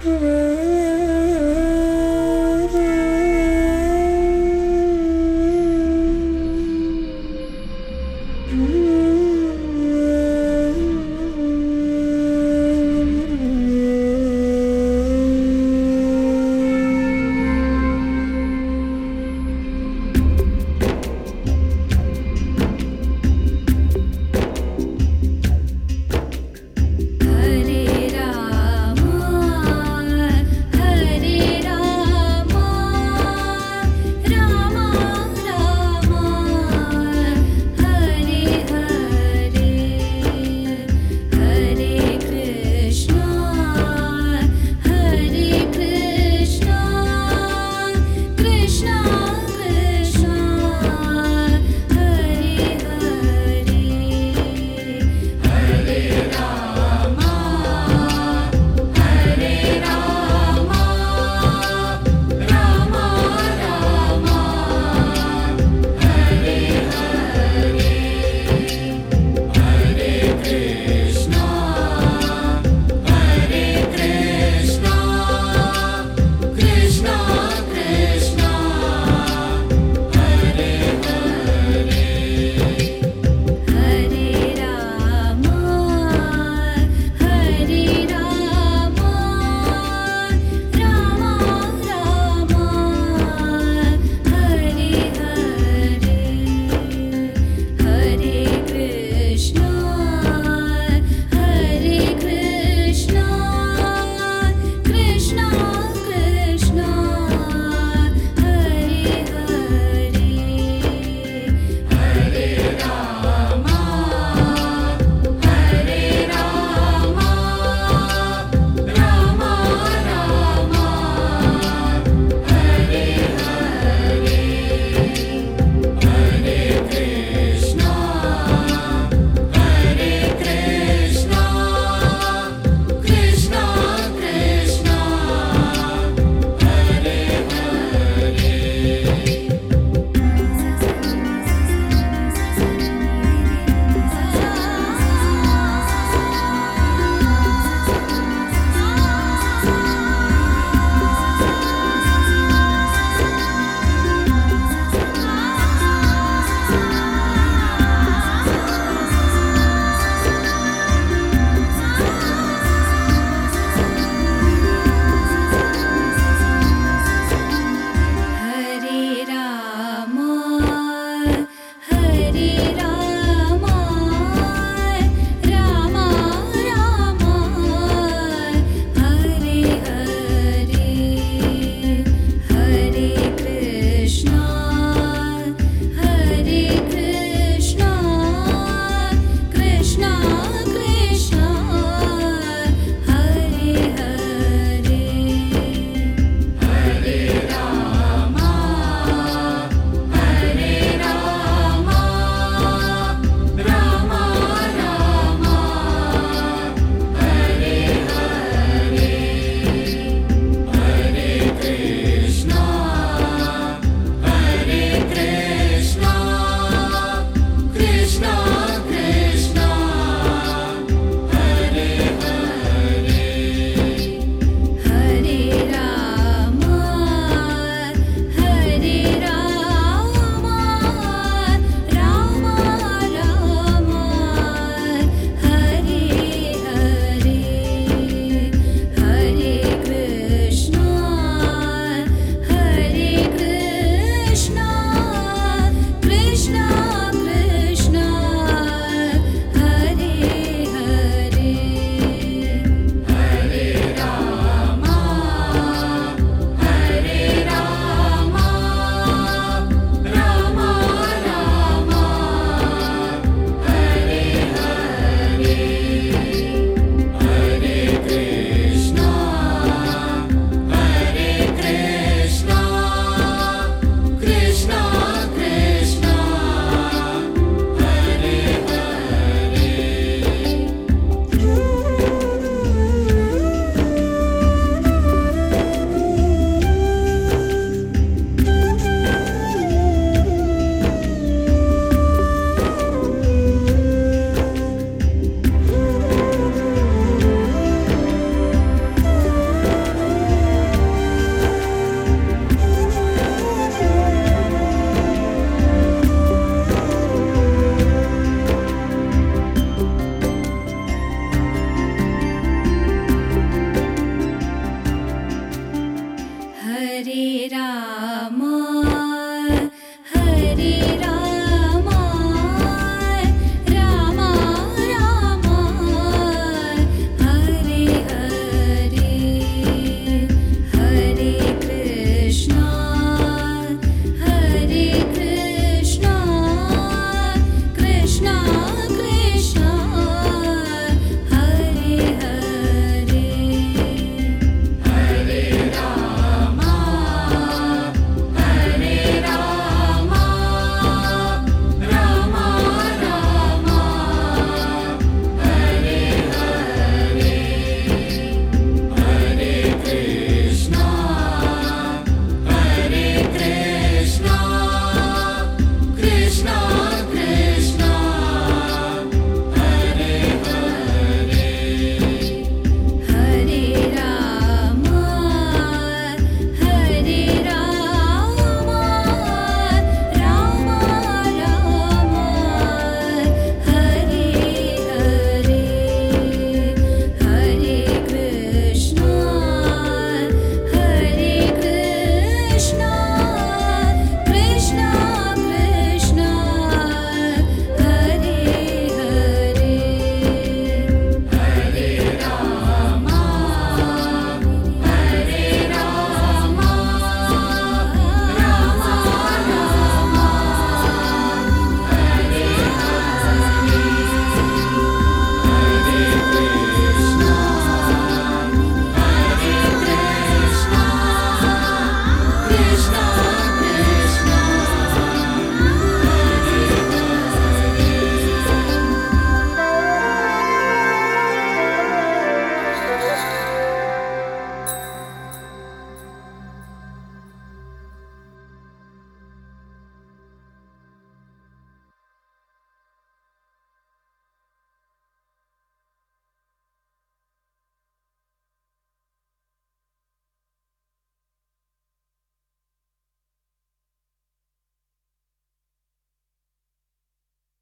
Mm-hmm.